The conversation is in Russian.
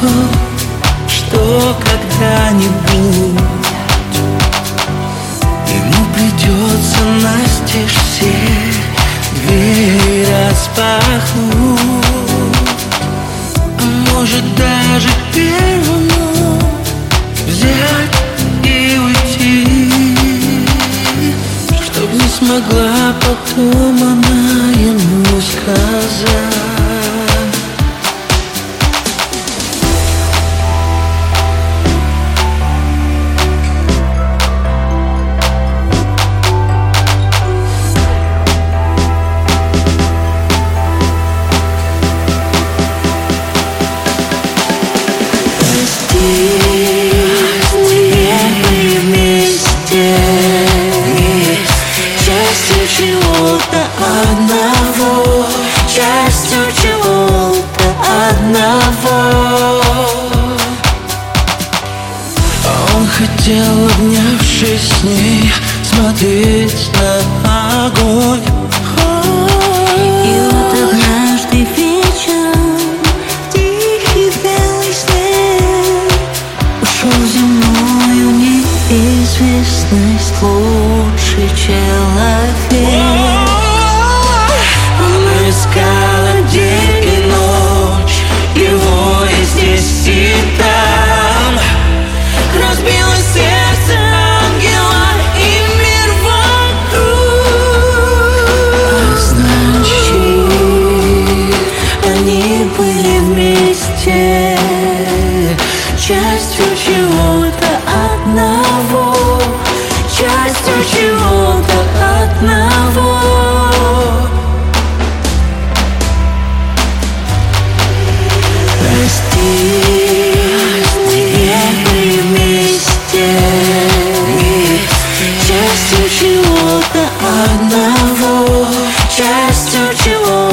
того, что когда-нибудь Ему придется настежь все двери распахнуть. А может даже первому взять и уйти Чтоб не смогла потом она ему сказать. Чего-то одного Частью чего-то одного. Он хотел, обнявшись с ней Смотреть бесстрашность лучше человек. just to what you want.